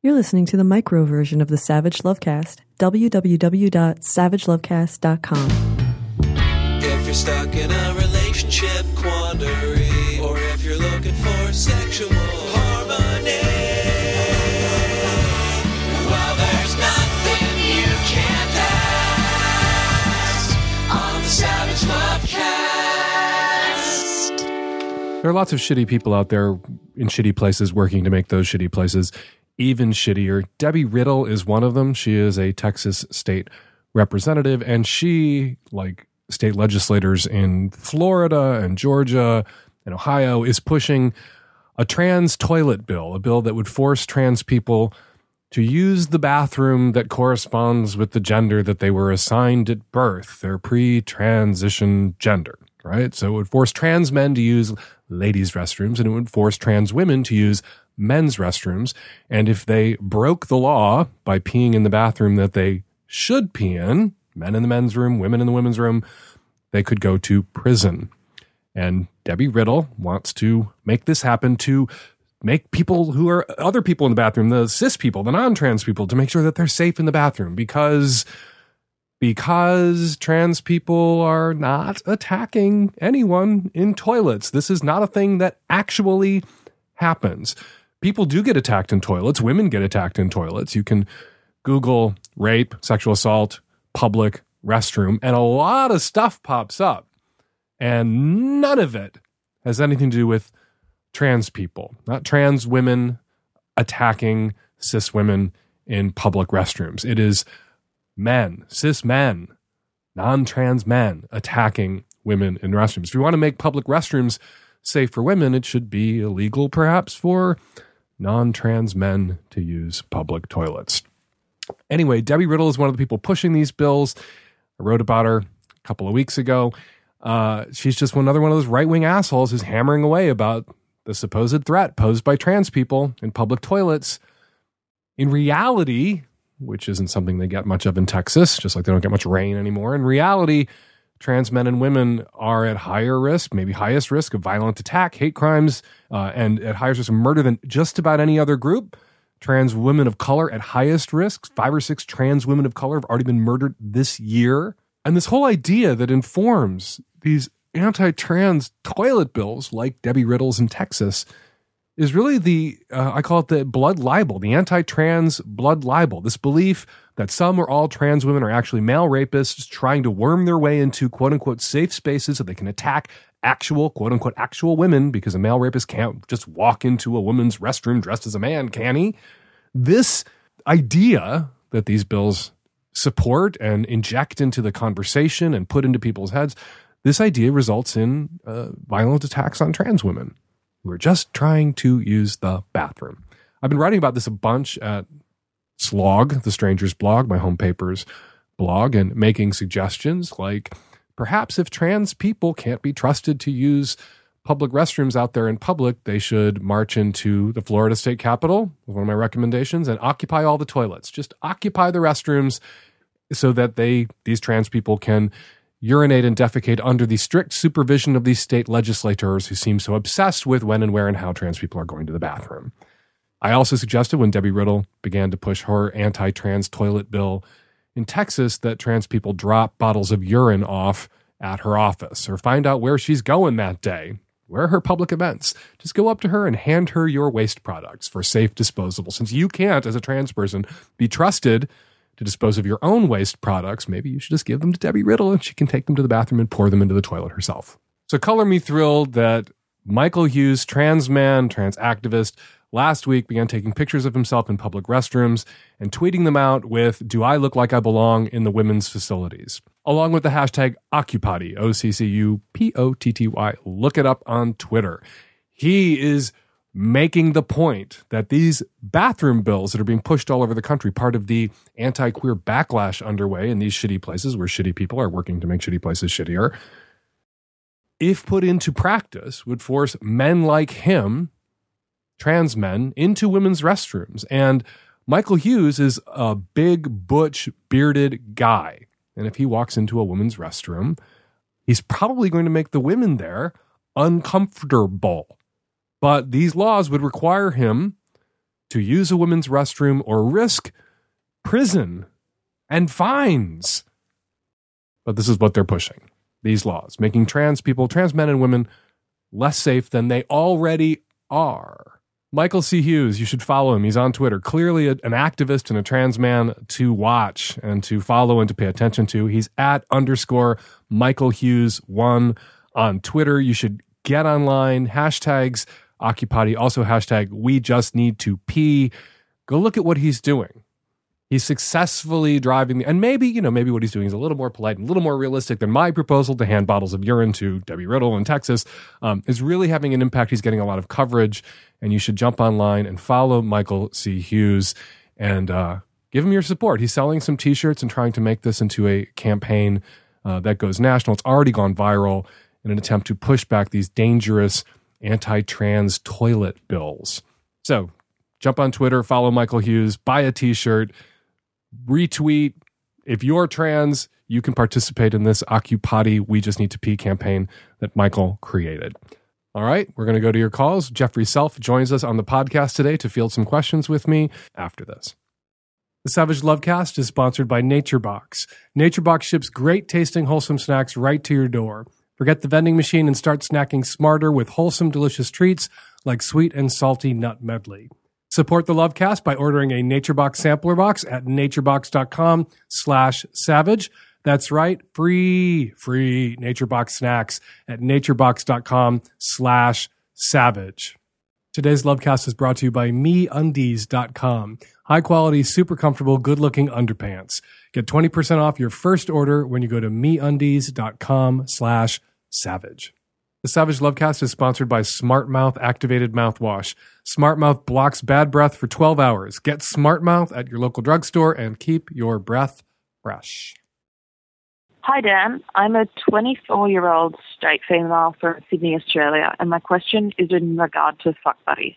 You're listening to the micro version of the Savage Lovecast. www.savagelovecast.com. If you're stuck in a relationship quandary, or if you're looking for sexual harmony, well, there's nothing you can't ask on the Savage Lovecast. There are lots of shitty people out there in shitty places working to make those shitty places even shittier. Debbie Riddle is one of them. She is a Texas state representative, and she, like state legislators in Florida and Georgia and Ohio, is pushing a trans toilet bill, a bill that would force trans people to use the bathroom that corresponds with the gender that they were assigned at birth, their pre transition gender, right? So it would force trans men to use ladies' restrooms and it would force trans women to use men's restrooms. And if they broke the law by peeing in the bathroom that they should pee in, men in the men's room, women in the women's room, they could go to prison. And Debbie Riddle wants to make this happen to make people who are other people in the bathroom, the cis people, the non-trans people, to make sure that they're safe in the bathroom because because trans people are not attacking anyone in toilets. This is not a thing that actually happens people do get attacked in toilets. Women get attacked in toilets. You can Google rape, sexual assault, public restroom, and a lot of stuff pops up. And none of it has anything to do with trans people, not trans women attacking cis women in public restrooms. It is men, cis men, non trans men attacking women in restrooms. If you want to make public restrooms safe for women, it should be illegal perhaps for non trans men to use public toilets. Anyway, Debbie Riddle is one of the people pushing these bills. I wrote about her a couple of weeks ago. Uh, she's just another one of those right wing assholes who's hammering away about the supposed threat posed by trans people in public toilets. In reality, which isn't something they get much of in Texas, just like they don't get much rain anymore. In reality, trans men and women are at higher risk, maybe highest risk of violent attack, hate crimes, uh, and at higher risk of murder than just about any other group. Trans women of color at highest risk. Five or six trans women of color have already been murdered this year. And this whole idea that informs these anti trans toilet bills, like Debbie Riddle's in Texas, is really the, uh, I call it the blood libel, the anti trans blood libel. This belief that some or all trans women are actually male rapists trying to worm their way into quote unquote safe spaces so they can attack actual quote unquote actual women because a male rapist can't just walk into a woman's restroom dressed as a man, can he? This idea that these bills support and inject into the conversation and put into people's heads, this idea results in uh, violent attacks on trans women who are just trying to use the bathroom. I've been writing about this a bunch at Slog, the Stranger's blog, my home paper's blog, and making suggestions like perhaps if trans people can't be trusted to use public restrooms out there in public, they should march into the Florida state capitol, one of my recommendations, and occupy all the toilets. Just occupy the restrooms so that they these trans people can urinate and defecate under the strict supervision of these state legislators who seem so obsessed with when and where and how trans people are going to the bathroom. I also suggested when Debbie Riddle began to push her anti trans toilet bill in Texas that trans people drop bottles of urine off at her office or find out where she's going that day. Where are her public events? Just go up to her and hand her your waste products for safe disposal. Since you can't, as a trans person, be trusted to dispose of your own waste products, maybe you should just give them to Debbie Riddle and she can take them to the bathroom and pour them into the toilet herself. So, color me thrilled that Michael Hughes, trans man, trans activist, last week began taking pictures of himself in public restrooms and tweeting them out with, Do I look like I belong in the women's facilities? Along with the hashtag Occupotty, O C C U P O T T Y. Look it up on Twitter. He is making the point that these bathroom bills that are being pushed all over the country, part of the anti queer backlash underway in these shitty places where shitty people are working to make shitty places shittier, if put into practice, would force men like him trans men into women's restrooms. And Michael Hughes is a big, butch, bearded guy. And if he walks into a woman's restroom, he's probably going to make the women there uncomfortable. But these laws would require him to use a women's restroom or risk prison and fines. But this is what they're pushing these laws, making trans people, trans men and women, less safe than they already are. Michael C. Hughes, you should follow him. He's on Twitter. Clearly a- an activist and a trans man to watch and to follow and to pay attention to. He's at underscore Michael Hughes one on Twitter. You should get online. Hashtags Occupotty, also hashtag we just need to pee. Go look at what he's doing. He's successfully driving, the, and maybe, you know, maybe what he's doing is a little more polite and a little more realistic than my proposal to hand bottles of urine to Debbie Riddle in Texas um, is really having an impact. He's getting a lot of coverage, and you should jump online and follow Michael C. Hughes and uh, give him your support. He's selling some t shirts and trying to make this into a campaign uh, that goes national. It's already gone viral in an attempt to push back these dangerous anti trans toilet bills. So jump on Twitter, follow Michael Hughes, buy a t shirt retweet. If you're trans, you can participate in this Occupotty We Just Need to Pee campaign that Michael created. All right, we're going to go to your calls. Jeffrey Self joins us on the podcast today to field some questions with me after this. The Savage Lovecast is sponsored by NatureBox. NatureBox ships great tasting, wholesome snacks right to your door. Forget the vending machine and start snacking smarter with wholesome, delicious treats like sweet and salty nut medley. Support the Lovecast by ordering a NatureBox sampler box at naturebox.com slash savage. That's right, free, free NatureBox snacks at naturebox.com slash savage. Today's Lovecast is brought to you by MeUndies.com. High quality, super comfortable, good looking underpants. Get 20% off your first order when you go to MeUndies.com slash savage. The Savage Lovecast is sponsored by Smart Mouth Activated Mouthwash. Smart Mouth blocks bad breath for 12 hours. Get Smart Mouth at your local drugstore and keep your breath fresh. Hi, Dan. I'm a 24 year old straight female from Sydney, Australia, and my question is in regard to fuck buddies.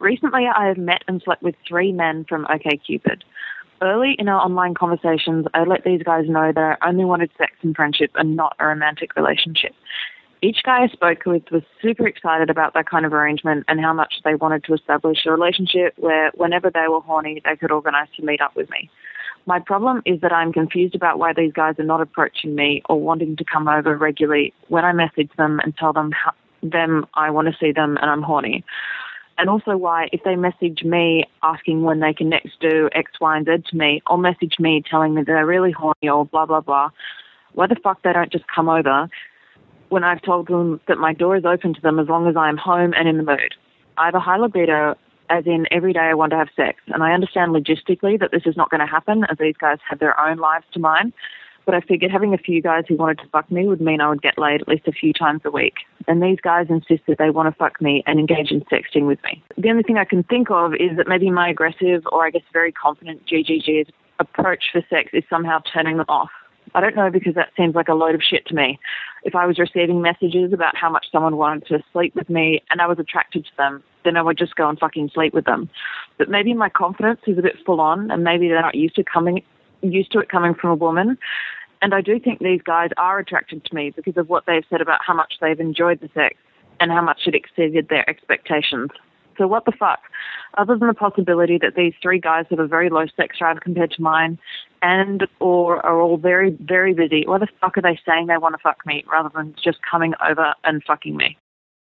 Recently, I have met and slept with three men from OKCupid. Early in our online conversations, I let these guys know that I only wanted sex and friendship and not a romantic relationship. Each guy I spoke with was super excited about that kind of arrangement and how much they wanted to establish a relationship where, whenever they were horny, they could organize to meet up with me. My problem is that I'm confused about why these guys are not approaching me or wanting to come over regularly when I message them and tell them how, them I want to see them and I'm horny. And also why, if they message me asking when they can next do X, Y, and Z to me, or message me telling me they're really horny or blah, blah, blah, why the fuck they don't just come over when I've told them that my door is open to them as long as I'm home and in the mood. I have a high libido, as in every day I want to have sex, and I understand logistically that this is not going to happen as these guys have their own lives to mine. But I figured having a few guys who wanted to fuck me would mean I would get laid at least a few times a week. And these guys insist that they want to fuck me and engage in sexting with me. The only thing I can think of is that maybe my aggressive or I guess very confident GGG's approach for sex is somehow turning them off. I don't know because that seems like a load of shit to me. If I was receiving messages about how much someone wanted to sleep with me and I was attracted to them, then I would just go and fucking sleep with them. But maybe my confidence is a bit full on and maybe they're not used to coming used to it coming from a woman. And I do think these guys are attracted to me because of what they've said about how much they've enjoyed the sex and how much it exceeded their expectations. So what the fuck? Other than the possibility that these three guys have a very low sex drive compared to mine and or are all very, very busy, why the fuck are they saying they want to fuck me rather than just coming over and fucking me?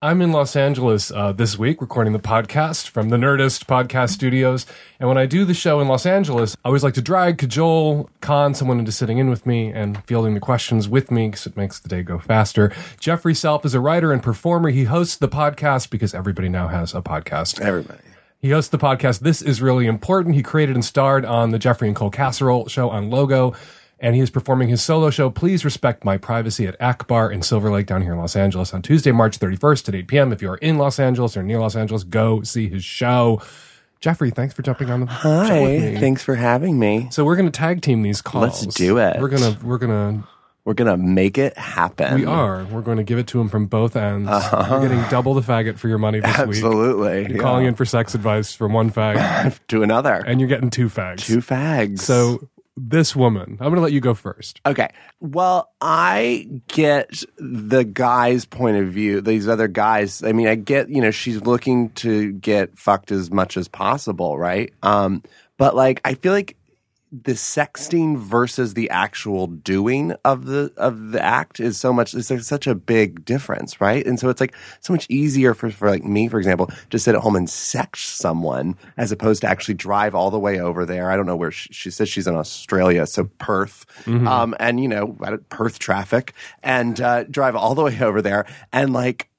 I'm in Los Angeles uh, this week recording the podcast from the Nerdist podcast studios. And when I do the show in Los Angeles, I always like to drag, cajole, con someone into sitting in with me and fielding the questions with me because it makes the day go faster. Jeffrey Self is a writer and performer. He hosts the podcast because everybody now has a podcast. Everybody. He hosts the podcast This Is Really Important. He created and starred on the Jeffrey and Cole Casserole show on Logo. And he is performing his solo show, Please Respect My Privacy, at Akbar in Silver Lake down here in Los Angeles on Tuesday, March 31st at 8 p.m. If you are in Los Angeles or near Los Angeles, go see his show. Jeffrey, thanks for jumping on the show with Hi. me. Thanks for having me. So we're going to tag team these calls. Let's do it. We're gonna we're gonna We're gonna make it happen. we are we're going to give it to him from both ends. You're getting double the faggot for your money this week. Uh-huh. Absolutely. You're yeah. calling in for sex advice from one fag, to another. and you're getting two fags. Two fags. So this woman. I'm going to let you go first. Okay. Well, I get the guy's point of view, these other guys. I mean, I get, you know, she's looking to get fucked as much as possible, right? Um, but like, I feel like the sexting versus the actual doing of the of the act is so much it's like such a big difference right? And so it's like so much easier for, for like me for example to sit at home and sex someone as opposed to actually drive all the way over there. I don't know where she, she says she's in australia so perth um, and you know perth traffic and uh, drive all the way over there and like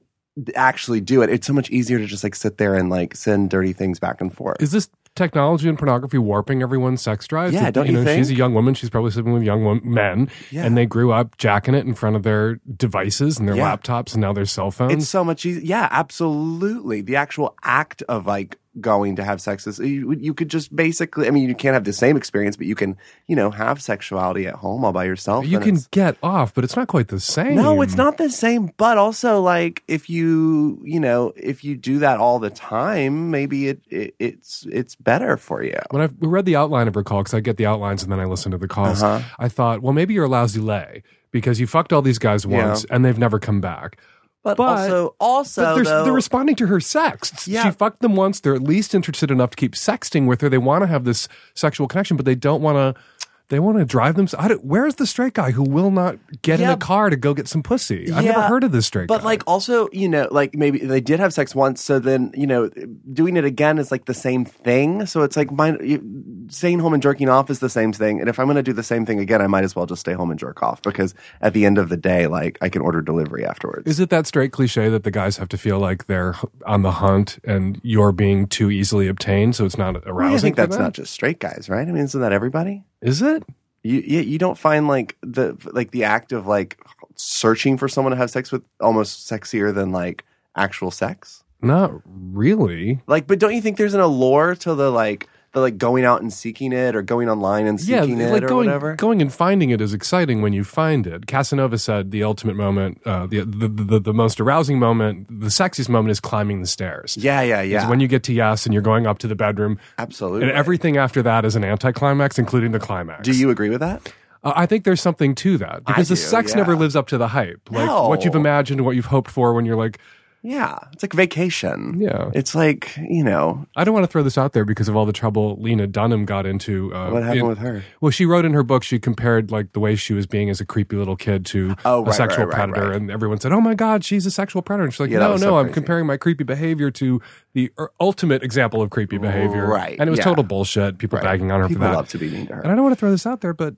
actually do it. It's so much easier to just like sit there and like send dirty things back and forth. Is this technology and pornography warping everyone's sex drives? Yeah, don't you know, She's a young woman. She's probably sleeping with young men, Yeah. and they grew up jacking it in front of their devices and their Yeah. laptops and now their cell phones. It's so much easier. Yeah, absolutely. The actual act of like going to have sex is you, you could just basically. I mean, you can't have the same experience, but you can, you know, have sexuality at home all by yourself. you can get off, but it's not quite the same. No, it's not the same. But also, like, if you, you know, if you do that all the time, maybe it, it it's it's better for you. When I read the outline of her call, because I get the outlines and then I listen to the calls, Uh-huh. I thought, well, maybe you're a lousy lay because you fucked all these guys Yeah. once and they've never come back. But, But- also, also, But they're, though, they're responding to her sex. Yeah. She fucked them once. They're at least interested enough to keep sexting with her. They want to have this sexual connection, but they don't want to. They want to drive them. I where's the straight guy who will not get in a car to go get some pussy? I've never heard of this straight But guy. But like also, you know, like maybe they did have sex once, so then you know, doing it again is like the same thing. So it's like mine, staying home and jerking off is the same thing. And if I'm going to do the same thing again, I might as well just stay home and jerk off because at the end of the day, like I can order delivery afterwards. is it that straight cliche that the guys have to feel like they're on the hunt and you're being too easily obtained, so it's not arousing? Well, I think that's not just straight guys, right? I mean, isn't that everybody? Is it? You, you you don't find like the like the act of like searching for someone to have sex with almost sexier than like actual sex? Not really. Like, but don't you think there's an allure to the like the like going out and seeking it or going online and Yeah, seeking it like or going whatever? going and finding it is exciting when you find it. Casanova said the ultimate moment, uh, the, the the the most arousing moment, the sexiest moment is climbing the stairs. yeah, yeah, yeah. when you get to yes and you're going up to the bedroom, Absolutely. and everything after that is an anticlimax, including the climax. Do you agree with that? Uh, I think there's something to that because the sex yeah. never lives up to the hype. Like what you've No. imagined, what you've hoped for when you're like, Yeah, it's like vacation. Yeah. it's like you know I don't want to throw this out there because of all the trouble Lena Dunham got into. Uh, what happened in- with her. Well, she wrote in her book she compared like the way she was being as a creepy little kid to Oh, a right, sexual right, right, predator, and everyone said, "Oh my God, she's a sexual predator." And she's like, Yeah, "No, no, so I'm comparing my creepy behavior to the ultimate example of creepy behavior." Right, and it was yeah. total bullshit. People bagging on her People for that. love to be mean to her. And I don't want to throw this out there, but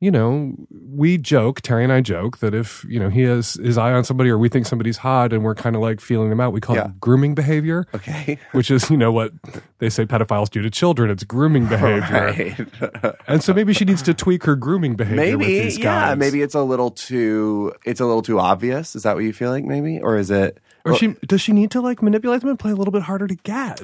you know, we joke, Terry and I joke that if you know he has his eye on somebody or we think somebody's hot and we're kind of like feeling them out, we call Yeah. it grooming behavior. okay, Which is, you know, what they say pedophiles do to children. It's grooming behavior. right. And so maybe she needs to tweak her grooming behavior with maybe yeah, maybe it's a little too it's a little too obvious. Is that what you feel like? Maybe or is it? Or she does she need to like manipulate them and play a little bit harder to get?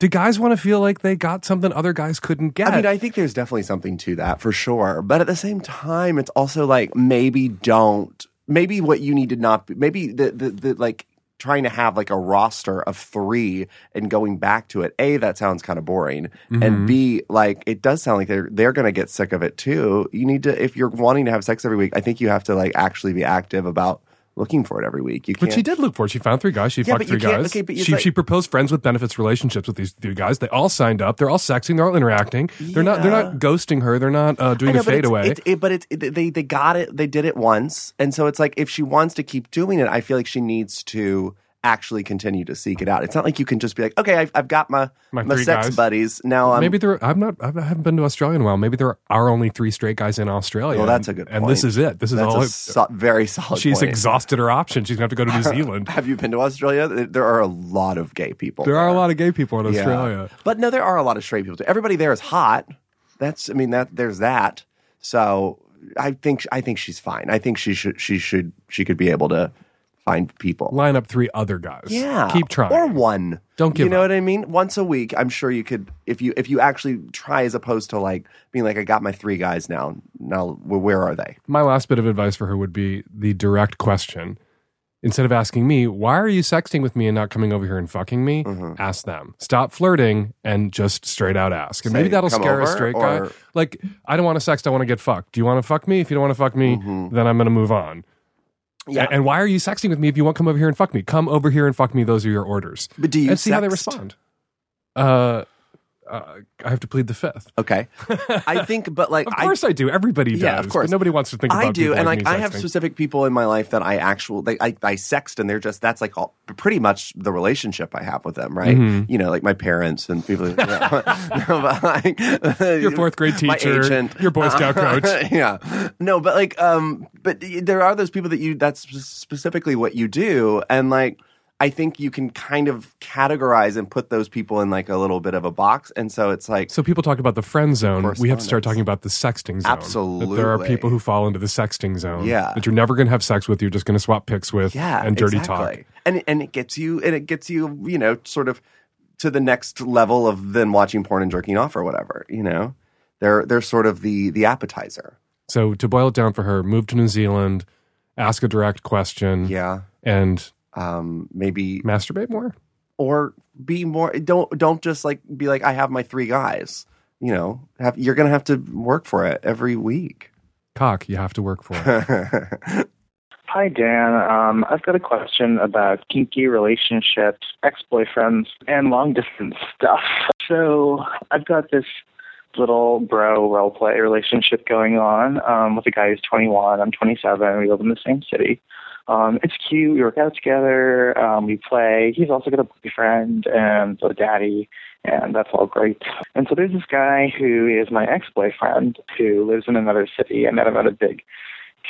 Do guys want to feel like they got something other guys couldn't get? I mean, I think there's definitely something to that for sure. But at the same time, it's also like maybe don't. Maybe what you need to not. be- Maybe the the, the like trying to have like a roster of three and going back to it. A that sounds kind of boring, Mm-hmm. and B like it does sound like they're they're going to get sick of it too. You need to if you're wanting to have sex every week. I think you have to like actually be active about looking for it every week. You. But she did look for it. She found three guys. She Yeah, fucked three guys. okay, but she, like- she proposed friends with benefits relationships with these three guys. They all signed up. They're all sexing. They're all interacting. They're not. They're not ghosting her. They're not uh, doing know, a but fade away. It, it, but it's it, they they got it. They did it once, and so it's like if she wants to keep doing it, I feel like she needs to actually continue to seek it out. It's not like you can just be like, okay, I've, I've got my My my, sex guys. buddies now. I'm, Maybe there. I'm not. I haven't been to Australia in a while. Maybe there are only three straight guys in Australia. Well, that's a and- good And this is it. This is that's all. it- so, very solid. she's point. exhausted her options. She's gonna have to go to New Zealand. Have you been to Australia? There are a lot of gay people. There are a lot of gay people in Australia. but no, there are a lot of straight people too. Everybody there is hot. That's I mean that there's that. So I think I think she's fine. I think she should she should she could be able to find people. Line up three other guys. Yeah, Keep trying. Or one. Don't give You know up. what I mean? Once a week, I'm sure you could if you if you actually try as opposed to like being like I got my three guys now. Now where are they? My last bit of advice for her would be the direct question: instead of asking me, why are you sexting with me and not coming over here and fucking me? Mm-hmm. Ask them. Stop flirting and just straight out ask. And Say, maybe that'll scare a over," straight guy. Like, I don't want to sext, I want to get fucked. Do you want to fuck me? If you don't want to fuck me, then I'm going to move on. Yeah. And why are you sexting with me if you won't come over here and fuck me? Come over here and fuck me. Those are your orders. But do you and see how they respond. Uh, uh, I have to plead the fifth. Okay. I think, but like, Of course I, do. Everybody does. Yeah, of course. nobody wants to think about it. I do, and like, like I have specific people in my life that I actually I, I sext, and they're just that's like all, pretty much the relationship I have with them, right? Mm-hmm. You know, like my parents and people. You know, no, like, Your fourth grade teacher, agent, your Boy Scout coach. yeah, no, but like, um, but there are those people that you that's specifically what you do, and like. I think you can kind of categorize and put those people in like a little bit of a box, and so it's like So people talk about the friend zone. We have to start talking about the sexting zone. That there are people who fall into the sexting zone. Yeah. That you're never going to have sex with. You're just going to swap pics with. yeah, And dirty exactly. talk. and and it gets you and it gets you you know sort of to the next level of then watching porn and jerking off or whatever you know they're they're sort of the the appetizer So to boil it down for her, move to New Zealand, ask a direct question, yeah and um maybe masturbate more. or be more don't don't just like be like I have my three guys you know have you're gonna have to work for it every week Cock, you have to work for it. Hi, Dan. Um, I've got a question about kinky relationships, ex boyfriends, and long distance stuff. So, I've got this little bro role play relationship going on um, with a guy who's 21. I'm 27. We live in the same city. Um, it's cute. We work out together. Um, we play. He's also got a boyfriend and a daddy, and that's all great. And so there's this guy who is my ex-boyfriend who lives in another city. I met him at a big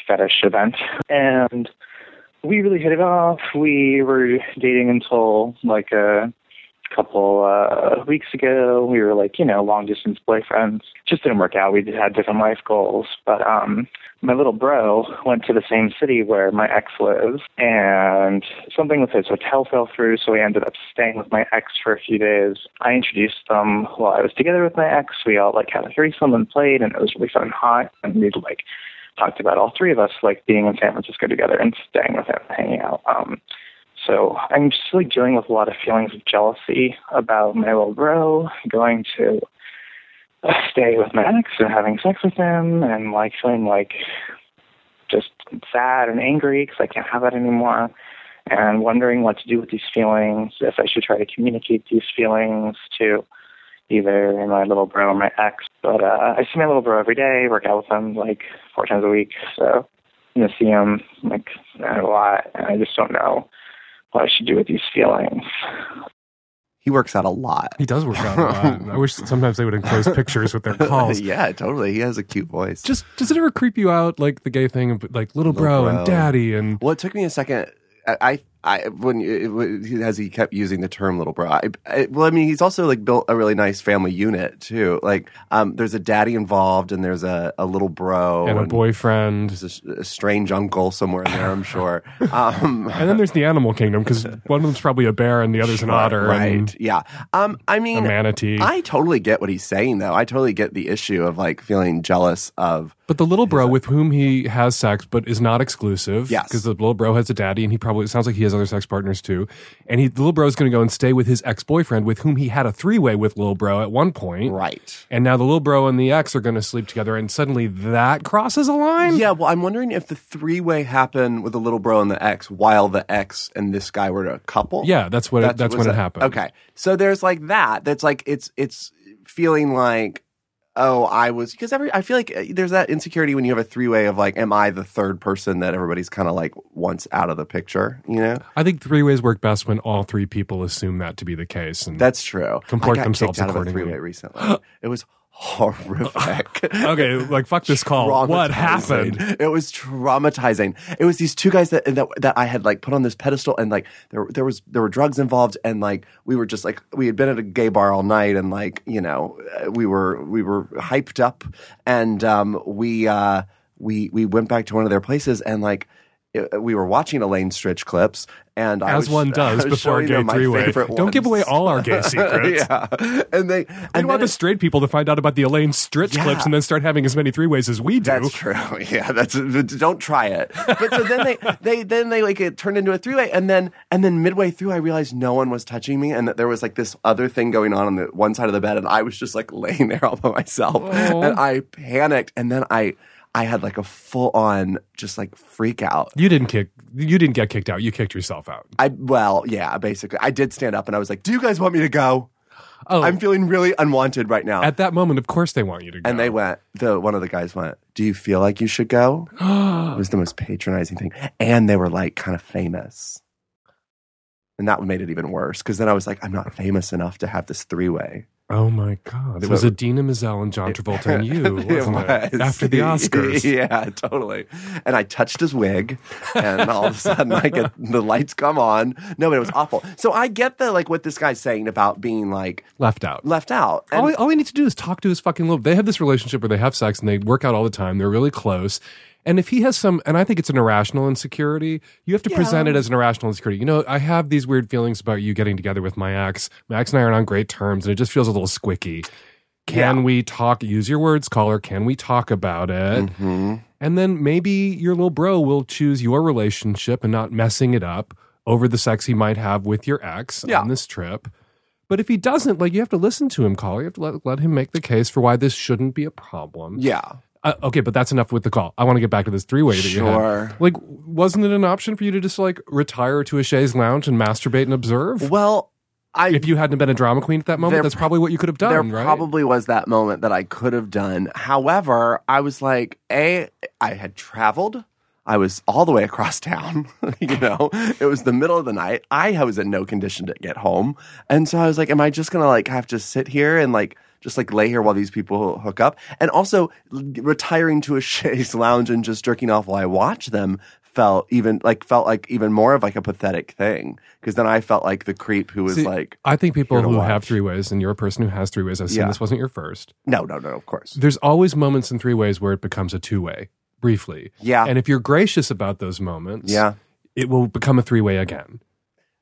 fetish event, and we really hit it off. We were dating until like a couple uh weeks ago. We were like, you know, long distance boyfriends. Just didn't work out. We had different life goals. But um my little bro went to the same city where my ex lives and something with his hotel fell through, so we ended up staying with my ex for a few days. I introduced them while I was together with my ex. We all like had a threesome and played and it was really fun and hot and we'd like talked about all three of us like being in San Francisco together and staying with him, hanging out. Um so I'm just like dealing with a lot of feelings of jealousy about my little bro going to uh, stay with my ex and having sex with him, and like feeling like just sad and angry because I can't have that anymore, and wondering what to do with these feelings. If I should try to communicate these feelings to either my little bro or my ex. But uh, I see my little bro every day, work out with him like four times a week, so I'm gonna see him like a lot, and I just don't know what I should do with these feelings. he works out a lot He does work out a lot. I wish sometimes they would enclose pictures with their calls. yeah totally he has a cute voice Just does it ever creep you out like the gay thing of like little, bro, bro. and daddy and Well, it took me a second. I, I, I when it, as he kept using the term "little bro." I, I, well, I mean, he's also like built a really nice family unit too. Like, um, there's a daddy involved, and there's a, a little bro and a boyfriend. There's a, a strange uncle somewhere in there, I'm sure. Um, And then there's the animal kingdom because one of them's probably a bear and the other's an otter right? and Yeah. Um, I a mean, manatee. I totally get what he's saying, though. I totally get the issue of like feeling jealous of. But the little bro with whom he has sex, but is not exclusive. Yes. Because the little bro has a daddy, and he probably sounds like he has other sex partners too. And he, the little bro is going to go and stay with his ex boyfriend, with whom he had a three way with little bro at one point. Right. And now the little bro and the ex are going to sleep together, and suddenly that crosses a line. Yeah, well, I'm wondering if the three way happened with the little bro and the ex while the ex and this guy were a couple. Yeah, that's what. it, that's when it happened. Okay, so there's like that. That's like it's it's feeling like oh I was because every I feel like uh, there's that insecurity when you have a three way of like am I the third person that everybody's kind of like wants out of the picture. You know I think three ways work best when all three people assume that to be the case. And that's true. Comport I got themselves out of a three way recently. it was horrific. okay, like fuck this call. What happened? It was traumatizing. It was these two guys that, that that I had like put on this pedestal, and like there there was there were drugs involved, and like we were just like we had been at a gay bar all night, and like you know we were we were hyped up, and um, we uh, we we went back to one of their places, and like. We were watching Elaine Stritch clips, And I As was- one does before a gay three way. Don't give away all our gay secrets. yeah, and they I and want the straight people to find out about the Elaine Stritch Yeah. clips and then start having as many three ways as we do. That's true. Yeah, that's don't try it. But so then they they then they like it turned into a three way, and then and then midway through, I realized no one was touching me, and that there was like this other thing going on on the one side of the bed, and I was just like laying there all by myself, and I panicked, and then I I had like a full on just like freak out. You didn't kick. You didn't get kicked out. You kicked yourself out. I well, yeah, basically, I did stand up, and I was like, "Do you guys want me to go? Oh, I'm feeling really unwanted right now." at that moment, of course, they want you to go. And they went, the one of the guys went, Do you feel like you should go? it was the most patronizing thing. And they were like kind of famous. And that made it even worse because then I was like, I'm not famous enough to have this three way. Oh my god! It So- was Idina Menzel and John Travolta and you, wasn't it? After the Oscars. yeah, totally. And I touched his wig, and all of a sudden, I get the lights come on. No, but it was awful. So I get the like what this guy's saying about being like Left out. left out. And- all, all we need to do is talk to his fucking little. They have this relationship where they have sex and they work out all the time. They're really close. And if he has some, and I think it's an irrational insecurity, you have to present it as an irrational insecurity. You know, I have these weird feelings about you getting together with my ex. My ex and I aren't on great terms, and it just feels a little squicky. Can Yeah. we talk? Use your words, caller. Can we talk about it? Mm-hmm. And then maybe your little bro will choose your relationship and not messing it up over the sex he might have with your ex Yeah. on this trip. But if he doesn't, like, you have to listen to him, caller. You have to let, let him make the case for why this shouldn't be a problem. yeah. Uh, okay, but that's enough with the call. I want to get back to this three way that you Sure. had. Like, wasn't it an option for you to just like retire to a chaise lounge and masturbate and observe? Well, I if you hadn't been a drama queen at that moment, There that's probably what you could have done, there right? probably was that moment that I could have done. However, I was like, a, I had traveled. I was all the way across town. you know, it was the middle of the night. I was in no condition to get home, and so I was like, "Am I just gonna like have to sit here and like just like lay here while these people hook up?" And also, retiring to a chaise lounge and just jerking off while I watch them felt even like felt like even more of like a pathetic thing because then I felt like the creep who was See, like, I think people who watch. have three ways, and you're a person who has three ways, I assume Yeah. this wasn't your first. "No, no, no, of course." There's always moments in three ways where it becomes a two way, briefly. Yeah. And if you're gracious about those moments, Yeah. it will become a three way again.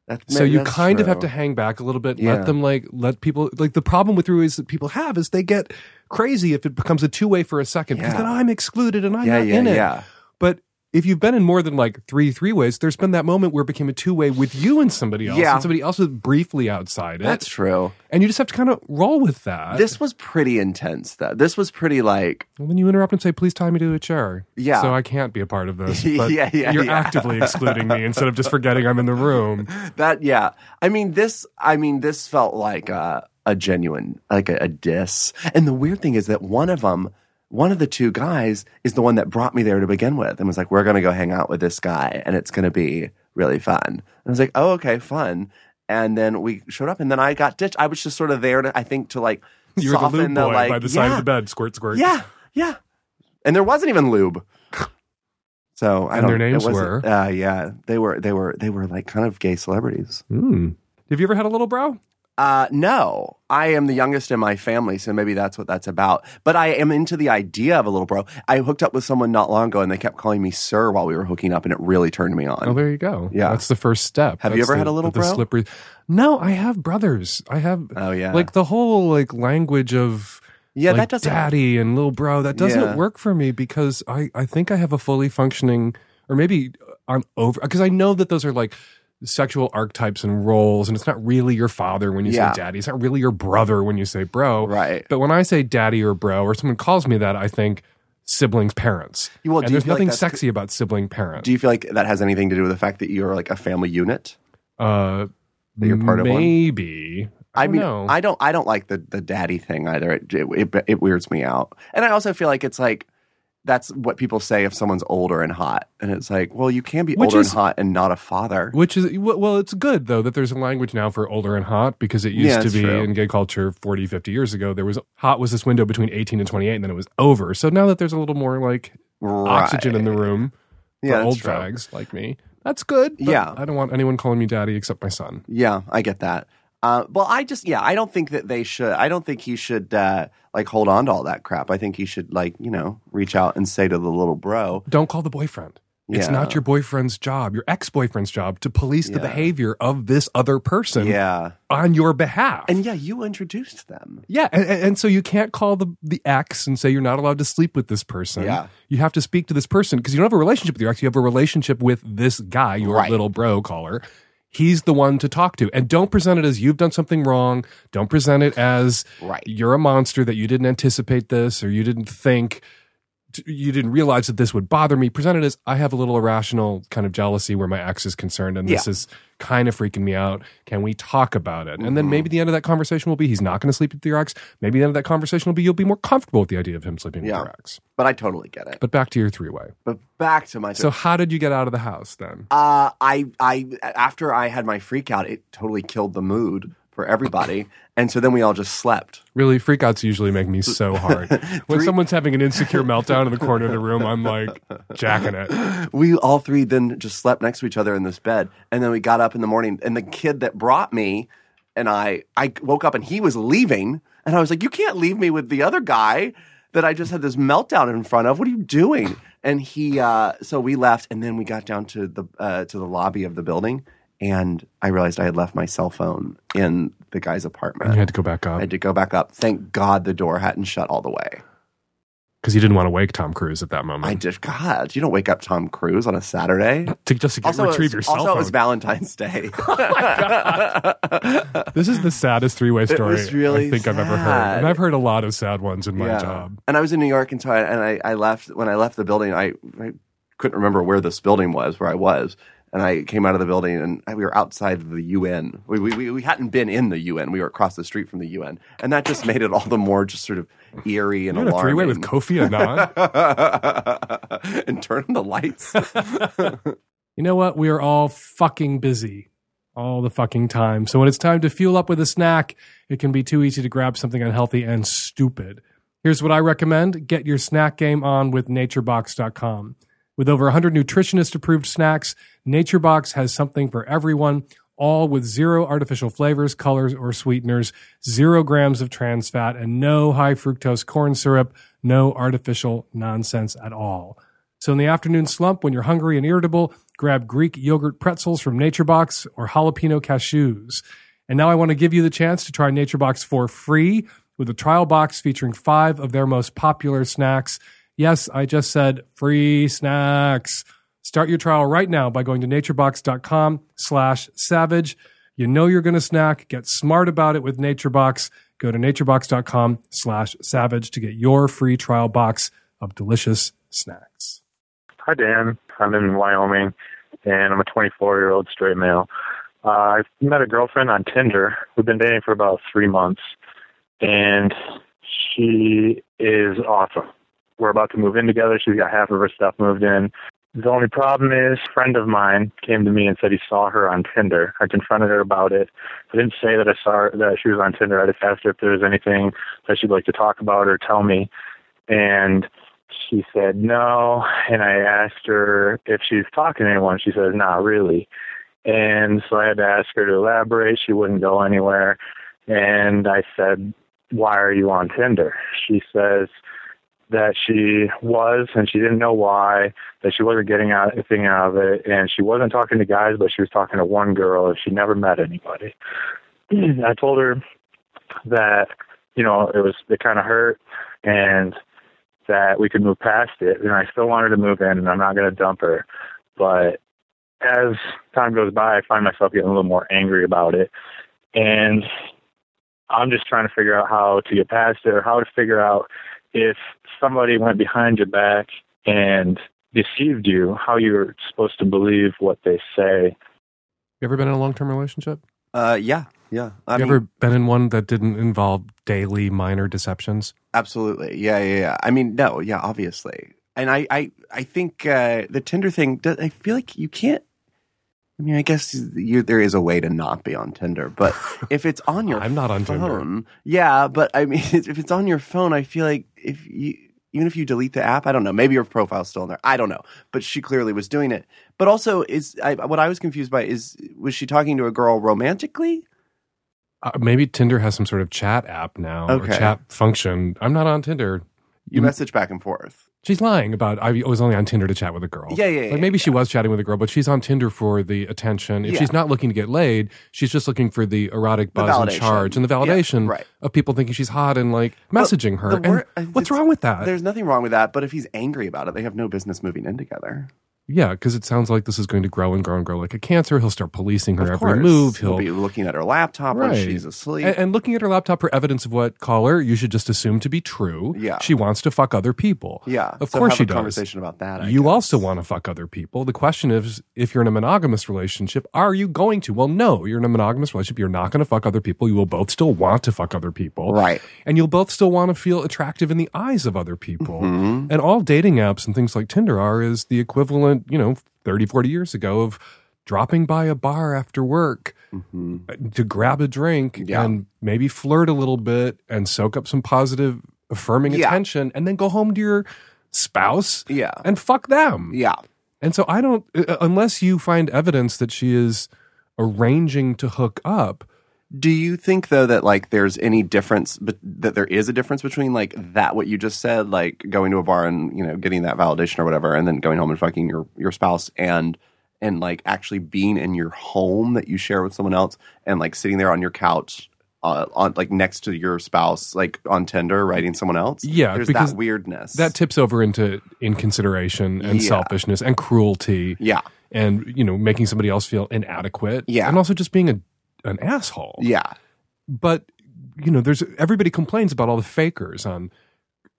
That's, So you kind of have to hang back a little bit, Yeah. let them like let people like the problem with three ways that people have is they get crazy if it becomes a two way for a second because Yeah. then I'm excluded and I'm Yeah, not yeah, in it. If you've been in more than like three three ways, there's been that moment where it became a two way with you and somebody else, Yeah. and somebody else was briefly outside it, That's true. and you just have to kind of roll with that. This was pretty intense, though. This was pretty like, And then you interrupt and say, "Please tie me to a chair." Yeah. So I can't be a part of this. But Yeah, yeah, You're yeah. actively excluding me instead of just forgetting I'm in the room. that. Yeah, I mean this. I mean this felt like a, a genuine, like a, a diss. And the weird thing is that one of them, one of the two guys, is the one that brought me there to begin with, and was like, "We're going to go hang out with this guy, and it's going to be really fun." And I was like, "Oh, okay, fun." And then we showed up, and then I got ditched. I was just sort of there to, I think, to like You're the soften lube boy like by the side of the bed. Squirt, squirt. Yeah, yeah. And there wasn't even lube. So I And don't. their names were? Uh, yeah, they were. They were. They were like kind of gay celebrities. Hmm. Have you ever had a little bro? Uh, no, I am the youngest in my family, so maybe that's what that's about. But I am into the idea of a little bro. I hooked up with someone not long ago, and they kept calling me sir while we were hooking up, and it really turned me on. Oh, there you go. Yeah. That's the first step. Have you ever the- had a little the, bro? slippery. No, I have brothers. I have. Oh, yeah. Like the whole like language of Yeah, like, that doesn't- daddy and little bro. That doesn't Yeah. work for me because I I think I have a fully functioning or maybe I'm over because I know that those are like sexual archetypes and roles and it's not really your father when you Yeah. say daddy it's not really your brother when you say bro Right. but when i say daddy or bro or someone calls me that i think siblings parents Well, and there's feel like nothing sexy about sibling parents Do you feel like that has anything to do with the fact that you're like a family unit? uh That you're part of one? maybe i, I mean, know. I don't. I don't like the the daddy thing either. It, it it it weirds me out, and I also feel like it's like that's what people say if someone's older and hot, and it's like, well, you can be Which older is- and hot and not a father. Which is well, it's good though that there's a language now for older and hot because it used Yeah, to be true. in gay culture 40, 50 years ago. There was hot was this window between 18 and 28, and then it was over. So now that there's a little more like oxygen in the room for Yeah, old true. fags like me, that's good. but Yeah. I don't want anyone calling me daddy except my son. Yeah, I get that. Uh, well, I just yeah, I don't think that they should. I don't think he should uh, like hold on to all that crap. I think he should like you know reach out and say to the little bro. Don't call the boyfriend. It's Yeah. not your boyfriend's job, your ex boyfriend's job to police the Yeah. behavior of this other person Yeah. on your behalf. And yeah, you introduced them. yeah, and, and and so you can't call the the ex and say you're not allowed to sleep with this person. Yeah. you have to speak to this person because you don't have a relationship with your ex. You have a relationship with this guy, your Right. little bro caller. He's the one to talk to, and don't present it as you've done something wrong. Don't present it as Right. you're a monster that you didn't anticipate this or you didn't think you didn't realize that this would bother me. Present it as I have a little irrational kind of jealousy where my ex is concerned, and this is kind of freaking me out. Can we talk about it? And then Mhm. maybe the end of that conversation will be he's not going to sleep with your ex. Maybe the end of that conversation will be you'll be more comfortable with the idea of him sleeping Yeah. with your ex. But I totally get it. But back to your three way. But back to my So how did you get out of the house then? Uh, I, I, after I had my freak out, it totally killed the mood for everybody, and so then we all just slept. Really, freakouts usually make me so hard. when someone's having an insecure meltdown in the corner of the room, I'm like jacking it. We all three then just slept next to each other in this bed, and then we got up in the morning, and the kid that brought me and I, I woke up and he was leaving, and I was like, "You can't leave me with the other guy that I just had this meltdown in front of. What are you doing?" And he, uh, so we left, and then we got down to the uh, to the lobby of the building, and I realized I had left my cell phone in the guy's apartment. And you had to go back up. I had to go back up. Thank God the door hadn't shut all the way. because you didn't want to wake Tom Cruise at that moment. I just, God, you don't wake up Tom Cruise on a Saturday. to just to get, Also, retrieve your cell also phone. it was Valentine's Day. Oh this is the saddest three way story really I think I've ever heard. And I've heard a lot of sad ones in my Yeah. job. And I was in New York, and so I, and I, I left. When I left the building, I, I couldn't remember where this building was, where I was. And I came out of the building, and we were outside the UN. We, we, we- hadn't been in the UN. We were across the street from the UN, and that just made it all the more just sort of eerie and You had a three way with Kofi Annan. and turn on the lights. you know what? We are all fucking busy all the fucking time. So when it's time to fuel up with a snack, it can be too easy to grab something unhealthy and stupid. Here's what I recommend get your snack game on with naturebox.com. With over 100 nutritionist approved snacks, NatureBox has something for everyone, all with zero artificial flavors, colors, or sweeteners, zero grams of trans fat, and no high fructose corn syrup, no artificial nonsense at all. So in the afternoon slump, when you're hungry and irritable, grab Greek yogurt pretzels from NatureBox or jalapeno cashews. And now I want to give you the chance to try NatureBox for free with a trial box featuring five of their most popular snacks. Yes, I just said free snacks. Start your trial right now by going to naturebox.com slash savage. You know you're going to snack. Get smart about it with NatureBox. Go to naturebox.com slash savage to get your free trial box of delicious snacks. Hi, Dan. I'm in Wyoming, and I'm a 24 year old straight male. Uh, I met a girlfriend on Tinder. We've been dating for about three months, and she is awesome. We're about to move in together. She's got half of her stuff moved in. The only problem is, a friend of mine came to me and said he saw her on Tinder. I confronted her about it. I didn't say that I saw her, that she was on Tinder. I just asked her if there was anything that she'd like to talk about or tell me. And she said no. And I asked her if she's talking to anyone. She says, not really. And so I had to ask her to elaborate. She wouldn't go anywhere. And I said, why are you on Tinder? She says that she was, and she didn't know why, that she wasn't getting anything out of it. And she wasn't talking to guys, but she was talking to one girl, and she never met anybody. I told her that, you know, it was, it kind of hurt. And that we could move past it. And I still want her to move in, and I'm not going to dump her. But as time goes by, I find myself getting a little more angry about it. And I'm just trying to figure out how to get past it or how to figure out if somebody went behind your back and deceived you, how you're supposed to believe what they say. You ever been in a long term relationship? Uh, yeah, yeah. I you mean, ever been in one that didn't involve daily minor deceptions? absolutely. Yeah, yeah, yeah. I mean, no, yeah, obviously. And I, I, I think uh, the Tinder thing. I feel like you can't. I mean, I guess you, there is a way to not be on Tinder, but if it's on your I'm not on Tinder. phone, yeah. But I mean, if it's on your phone, I feel like if you even if you delete the app, I don't know. Maybe your profile's still in there. I don't know. But she clearly was doing it. But also, is I, what I was confused by is was she talking to a girl romantically? Uh, maybe Tinder has some sort of chat app now or chat function. I'm not on Tinder. You message back and forth. She's lying about I was only on Tinder to chat with a girl. Yeah, yeah, yeah, Like maybe she was chatting with a girl, but she's on Tinder for the attention. If Yeah. she's not looking to get laid, she's just looking for the erotic The buzz and charge and the Yeah, validation right. of people thinking she's hot and like messaging her. The And uh, what's wrong with that? There's nothing wrong with that, but if he's angry about it, they have no business moving in together. Yeah, because it sounds like this is going to grow and grow and grow like a cancer. He'll start policing her Of every course. move. He'll, He'll be looking at her laptop when Right. she's asleep. and, and looking at her laptop for evidence of what caller you should just assume to be true. Yeah. she wants to fuck other people. yeah, of so course have she a does. Conversation about that. I you guess. also want to fuck other people. The question is, if you're in a monogamous relationship, are you going to? Well, no, you're in a monogamous relationship. You're not going to fuck other people. You will both still want to fuck other people. Right. And you'll both still want to feel attractive in the eyes of other people. Mhm. And all dating apps and things like Tinder are is the equivalent, you know, 30, 40 years ago of dropping by a bar after work Mhm. to grab a drink Yeah. and maybe flirt a little bit and soak up some positive affirming Yeah. attention and then go home to your spouse Yeah. and fuck them. Yeah. And so I don't, uh, unless you find evidence that she is arranging to hook up. Do you think though that like there's any difference, but that there is a difference between like that what you just said, like going to a bar and you know getting that validation or whatever, and then going home and fucking your your spouse, and and like actually being in your home that you share with someone else, and like sitting there on your couch, uh, on like next to your spouse, like on Tinder, writing someone else. Yeah, there's that weirdness. That tips over into inconsideration and Yeah. selfishness and cruelty yeah, and, you know, making somebody else feel inadequate. Yeah. And also just being a, an asshole. yeah, But, you know, there's everybody complains about all the fakers on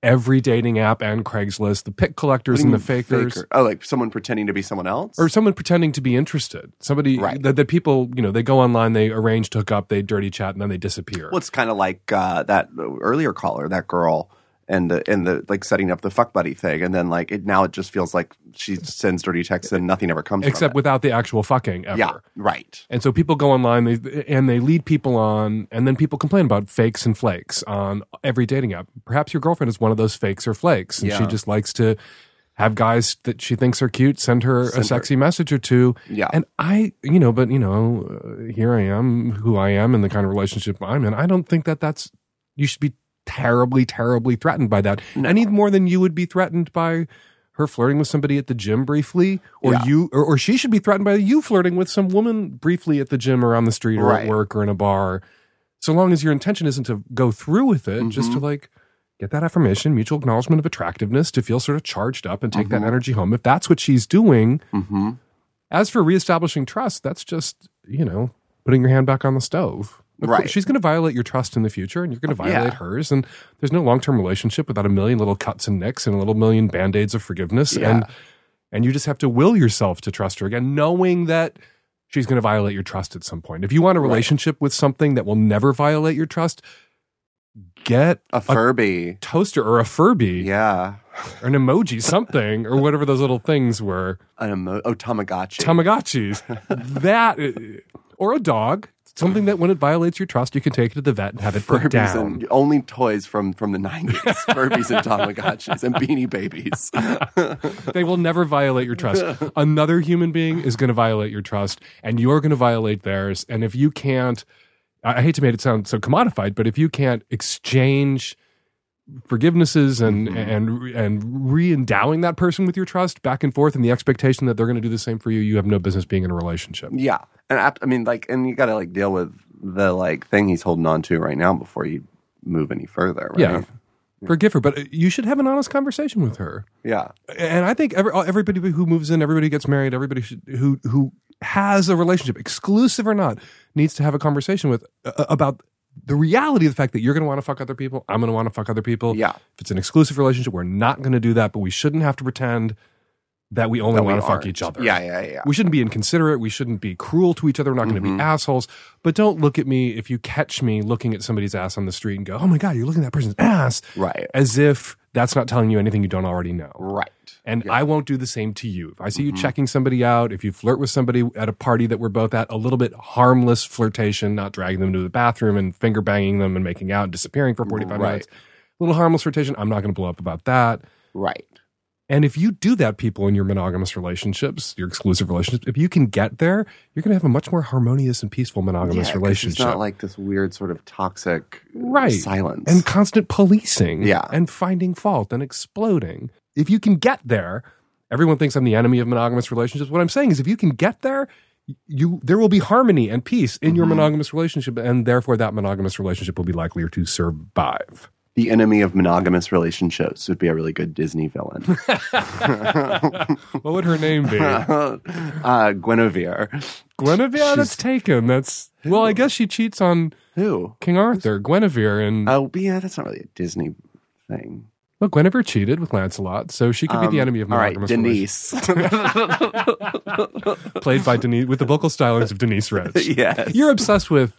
every dating app and Craigslist, the pick collectors and the fakers. faker? Oh, like someone pretending to be someone else, or someone pretending to be interested. Somebody Right. that, that people, you know, they go online, they arrange to hook up, they dirty chat, and then they disappear. Well, it's kind of like uh, that earlier caller, that girl, and the and the like setting up the fuck buddy thing, and then like it now it just feels like she sends dirty texts and nothing ever comes. Except without the actual fucking ever. yeah, right. And so people go online they, and they lead people on, and then people complain about fakes and flakes on every dating app. Perhaps your girlfriend is one of those fakes or flakes, and she just likes to have guys that she thinks are cute send her Send a her- sexy message or two. Yeah. And I, you know, but you know, uh, here I am, who I am, and the kind of relationship I'm in. I don't think that that's you should be terribly, terribly threatened by that. No. Any more than you would be threatened by her flirting with somebody at the gym briefly, or Yeah. you, or, or she should be threatened by you flirting with some woman briefly at the gym or on the street or Right. at work or in a bar. So long as your intention isn't to go through with it, just to Mhm. like get that affirmation, mutual acknowledgement of attractiveness, to feel sort of charged up and take that Mhm. energy home. If that's what she's doing, hmm as for reestablishing trust, that's just, you know, putting your hand back on the stove. Of course, Right. She's going to violate your trust in the future and you're going oh, to Yeah. violate hers. And there's no long term relationship without a million little cuts and nicks and a little million band aids of forgiveness. Yeah. And and you just have to will yourself to trust her again, knowing that she's going to violate your trust at some point. If you want a Right. relationship with something that will never violate your trust, get A Furby. toaster or a Furby yeah. or an emoji, something, or whatever those little things were. An emo- oh, Tamagotchi. Tamagotchis. that or a dog, something that when it violates your trust, you can take it to the vet and have it put down. and only toys from from the nineties. Furbies and Tamagotchis and Beanie Babies. they will never violate your trust. Another human being is going to violate your trust, and you're going to violate theirs. And if you can't, I hate to make it sound so commodified, but if you can't exchange forgivenesses and Mhm. and and re-endowing that person with your trust back and forth, and the expectation that they're going to do the same for you, you have no business being in a relationship. yeah, and I, I mean, like, and you got to like deal with the like thing he's holding on to right now before you move any further. Right? Yeah. Forgive her, but uh, you should have an honest conversation with her. yeah, and I think every, everybody who moves in, everybody who gets married, everybody should, who who has a relationship, exclusive or not, needs to have a conversation with uh, about the reality of the fact that you're going to want to fuck other people. I'm going to want to fuck other people. Yeah. If it's an exclusive relationship, we're not going to do that, but we shouldn't have to pretend that we only That we want to fuck each other. Yeah, yeah, yeah. We shouldn't be inconsiderate. We shouldn't be cruel to each other. We're not going to be mm-hmm. assholes. But don't look at me if you catch me looking at somebody's ass on the street and go, "Oh my god, you're looking at that person's ass," Right, as if that's not telling you anything you don't already know. right. And Yeah. I won't do the same to you. If I see you Mhm. checking somebody out, if you flirt with somebody at a party that we're both at, a little bit harmless flirtation, not dragging them to the bathroom and finger banging them and making out and disappearing for 45 Right. minutes. A little harmless flirtation. I'm not going to blow up about that. Right. And if you do that, people in your monogamous relationships, your exclusive relationships, if you can get there, you're going to have a much more harmonious and peaceful monogamous Yeah, relationship. It's not like this weird sort of toxic right silence. and constant policing Yeah. and finding fault and exploding if you can get there everyone thinks i'm the enemy of monogamous relationships what i'm saying is if you can get there you there will be harmony and peace in your Mm-hmm. monogamous relationship and therefore that monogamous relationship will be likelier to survive the enemy of monogamous relationships would be a really good Disney villain. what would her name be uh, Guinevere. guinevere that's taken that's well i guess she cheats on Who? king arthur guinevere and Oh, yeah, that's not really a Disney thing. well guinevere cheated with lancelot so she could be the Um, enemy of all right, monogamous relationships. Denise. played by denise with the vocal stylings of denise rich yes. You're obsessed with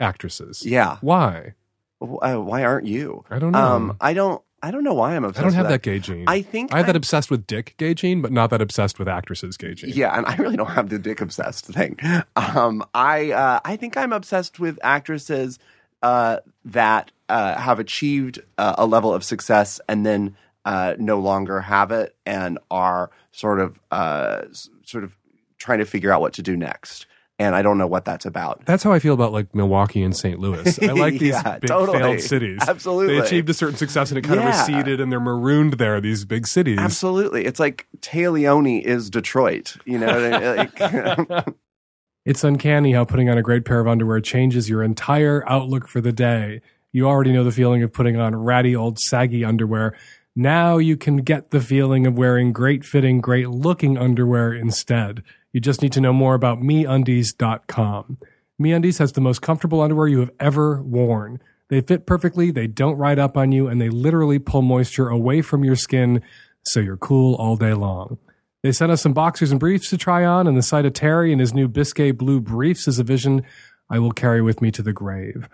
actresses. yeah. Why? Uh, why aren't you? I don't know. Um, I don't. I don't know why I'm obsessed. I don't have with that gay gene. I think I have that I'm- obsessed with dick gay gene, but not that obsessed with actresses gay gene. Yeah, and I really don't have the dick obsessed thing. Um, I uh, I think I'm obsessed with actresses uh, that uh, have achieved uh, a level of success and then uh, no longer have it and are sort of uh, sort of trying to figure out what to do next. And I don't know what that's about. That's how I feel about like Milwaukee and St. Louis. I like these Yeah, big totally. failed cities. Absolutely. They achieved a certain success and it kind Yeah. of receded and they're marooned there, these big cities. Absolutely, it's like Leone is Detroit. You know, what I mean? like, It's uncanny how putting on a great pair of underwear changes your entire outlook for the day. You already know the feeling of putting on ratty old saggy underwear. Now you can get the feeling of wearing great fitting, great looking underwear instead. You just need to know more about meundies.com. MeUndies has the most comfortable underwear you have ever worn. They fit perfectly, they don't ride up on you, and they literally pull moisture away from your skin so you're cool all day long. They sent us some boxers and briefs to try on, and the sight of Terry and his new Biscay blue briefs is a vision I will carry with me to the grave.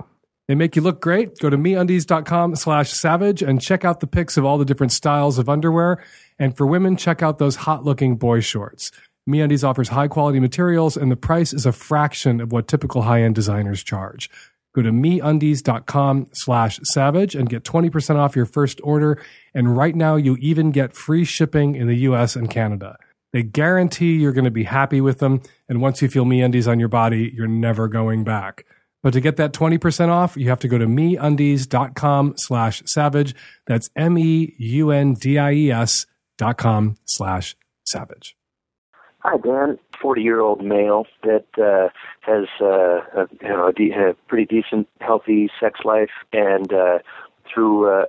They make you look great. Go to meundies.com slash savage and check out the pics of all the different styles of underwear. And for women, check out those hot looking boy shorts. MeUndies offers high quality materials and the price is a fraction of what typical high end designers charge. Go to meundies.com slash savage and get 20% off your first order. And right now you even get free shipping in the US and Canada. They guarantee you're going to be happy with them. And once you feel MeUndies on your body, you're never going back. But to get that 20% off, you have to go to meundies.com slash savage. That's M-E-U-N-D-I-E-S dot com slash savage. Hi, Dan. Forty-year-old male that uh, has uh, a, you know a, de- a pretty decent, healthy sex life, and uh, through uh,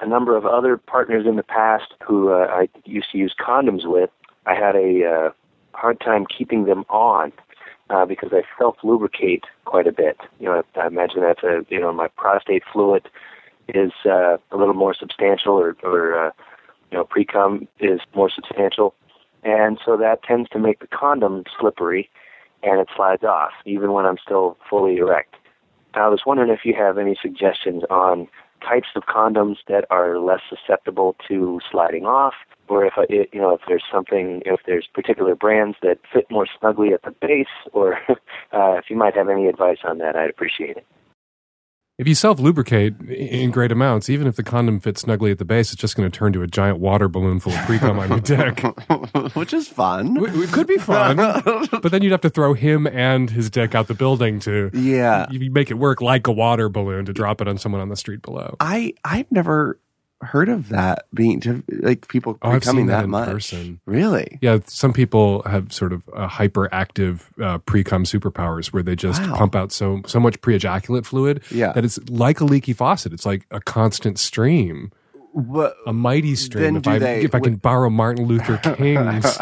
a, number of other partners in the past who uh, I used to use condoms with, I had a uh, hard time keeping them on uh, because I self-lubricate quite a bit. You know, I, I imagine that's a you know my prostate fluid is uh, a little more substantial, or, or uh, you know, pre-cum is more substantial and so that tends to make the condom slippery and it slides off even when I'm still fully erect. I was wondering if you have any suggestions on types of condoms that are less susceptible to sliding off or if it, you know if there's something if there's particular brands that fit more snugly at the base or uh, if you might have any advice on that I'd appreciate it. If you self lubricate in great amounts, even if the condom fits snugly at the base, it's just going to turn to a giant water balloon full of pre cum on your dick. which is fun. It it could be fun, but then you'd have to throw him and his dick out the building to Yeah. you make it work like a water balloon to drop it on someone on the street below. I I've never heard of that being to, like people Oh, becoming that that, much. person. Really? Yeah, some people have sort of uh, hyperactive uh, pre-cum superpowers where they just Wow. pump out so so much pre-ejaculate fluid Yeah. that it's like a leaky faucet. It's like a constant stream, What? a mighty stream. If I they- if I can borrow Martin Luther King's,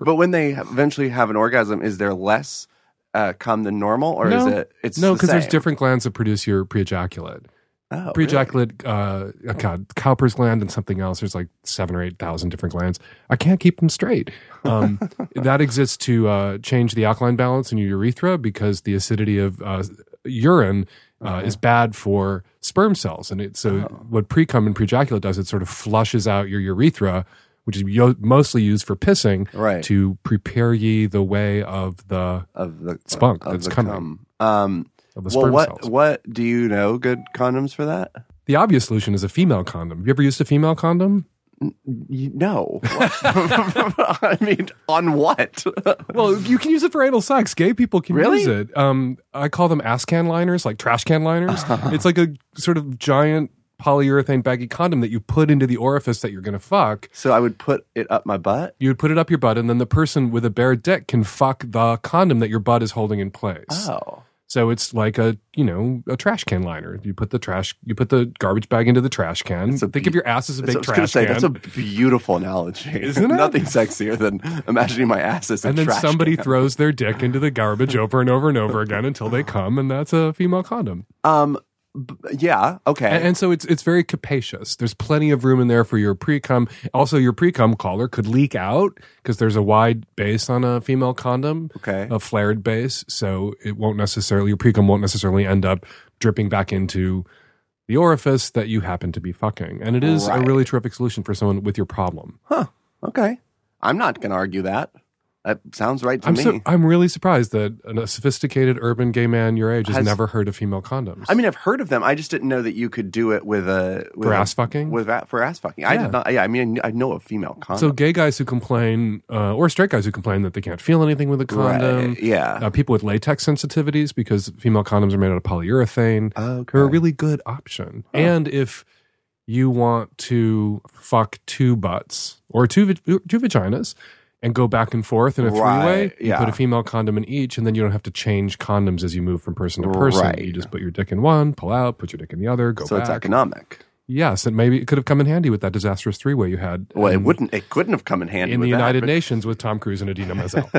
but when they eventually have an orgasm, is there less uh, cum than normal, or is it? It's no, the because there's different glands that produce your pre-ejaculate. Oh, pre-ejaculate uh oh god cowper's gland and something else. There's like seven or eight thousand different glands. I can't keep them straight. Um that exists to uh change the alkaline balance in your urethra because the acidity of uh urine uh, is bad for sperm cells. And it so Oh. what pre-cum and pre-ejaculate does it sort of flushes out your urethra which is yo- mostly used for pissing Right. to prepare ye the way of the of the Spunk of that's the coming. Um, of the well, sperm what cells what do you know? Good condoms for that? the obvious solution is a female condom have you ever used a female condom no. I mean, on what? Well, you can use it for anal sex. Gay people can Really? use it. Um, I call them ass can liners, like trash can liners. it's like a sort of giant polyurethane baggy condom that you put into the orifice that you're going to fuck. so I would put it up my butt. You would put it up your butt, and then the person with a bare dick can fuck the condom that your butt is holding in place. Oh. So it's like a you know a trash can liner. You put the trash, you put the garbage bag into the trash can. A Think be- of your ass as a big I was trash say, can. That's a beautiful analogy. Isn't it? Nothing sexier than imagining my ass as a and then trash somebody can. throws their dick into the garbage over and over and over again until they come, and that's a female condom. Um, yeah, okay. And, and so it's it's very capacious. There's plenty of room in there for your pre cum. Also, your pre cum collar could leak out because there's a wide base on a female condom, okay. a flared base, so it won't necessarily your pre cum won't necessarily end up dripping back into the orifice that you happen to be fucking. And it is a really terrific solution for someone with your problem. Huh. Okay. I'm not going to argue that. That sounds right to I'm me. so, I'm really surprised that a sophisticated urban gay man your age has, Has- never heard of female condoms. I mean, I've heard of them. I just didn't know that you could do it with a with For a- ass fucking? With a- for ass fucking, I did not. Yeah, I mean, I know of female condoms. So gay guys who complain, uh, or straight guys who complain that they can't feel anything with a condom, Right, yeah. uh, people with latex sensitivities because female condoms are made out of polyurethane, okay. are a really good option. And if you want to fuck two butts or two two vaginas and go back and forth in a three way, Right, you yeah. put a female condom in each, and then you don't have to change condoms as you move from person to person. Right. You just put your dick in one, pull out, put your dick in the other, go so back. it's economic. yes, and maybe it could have come in handy with that disastrous three way you had. Well, it wouldn't. It couldn't have come in handy in the with that, United but- Nations with Tom Cruise and Idina Menzel.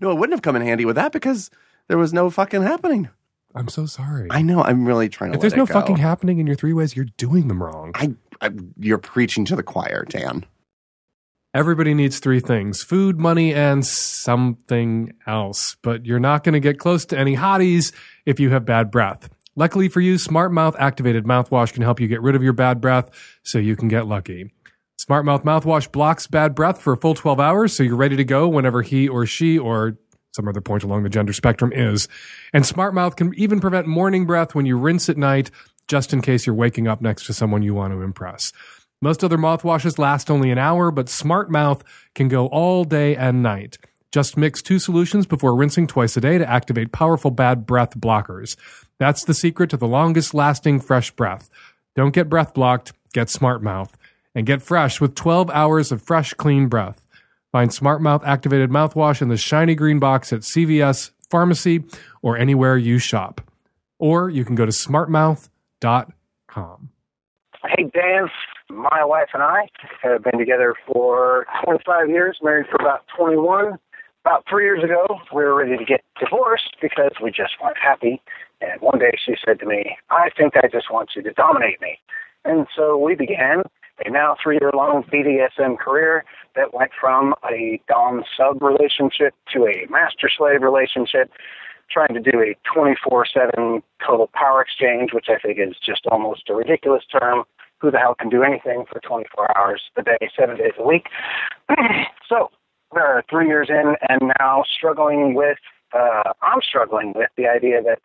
no, it wouldn't have come in handy with that because there was no fucking happening. I'm so sorry. I know. I'm really trying to. if there's no go. fucking happening in your three ways, you're doing them wrong. I, I, you're preaching to the choir, Dan. Everybody needs three things food, money, and something else. But you're not going to get close to any hotties if you have bad breath. Luckily for you, Smart Mouth activated mouthwash can help you get rid of your bad breath so you can get lucky. Smart Mouth mouthwash blocks bad breath for a full 12 hours so you're ready to go whenever he or she or some other point along the gender spectrum is. And Smart Mouth can even prevent morning breath when you rinse at night just in case you're waking up next to someone you want to impress. Most other mouthwashes last only an hour, but Smart Mouth can go all day and night. Just mix two solutions before rinsing twice a day to activate powerful bad breath blockers. That's the secret to the longest lasting fresh breath. Don't get breath blocked, get Smart Mouth. And get fresh with 12 hours of fresh, clean breath. Find Smart Mouth activated mouthwash in the shiny green box at CVS, pharmacy, or anywhere you shop. Or you can go to smartmouth.com. Hey, Dan. My wife and I have been together for 25 years, married for about 21. About three years ago, we were ready to get divorced because we just weren't happy. And one day she said to me, I think I just want you to dominate me. And so we began a now three year long BDSM career that went from a Dom sub relationship to a master slave relationship, trying to do a 24 7 total power exchange, which I think is just almost a ridiculous term. Who the hell can do anything for 24 hours a day, seven days a week? so we're three years in and now struggling with uh, I'm struggling with the idea that,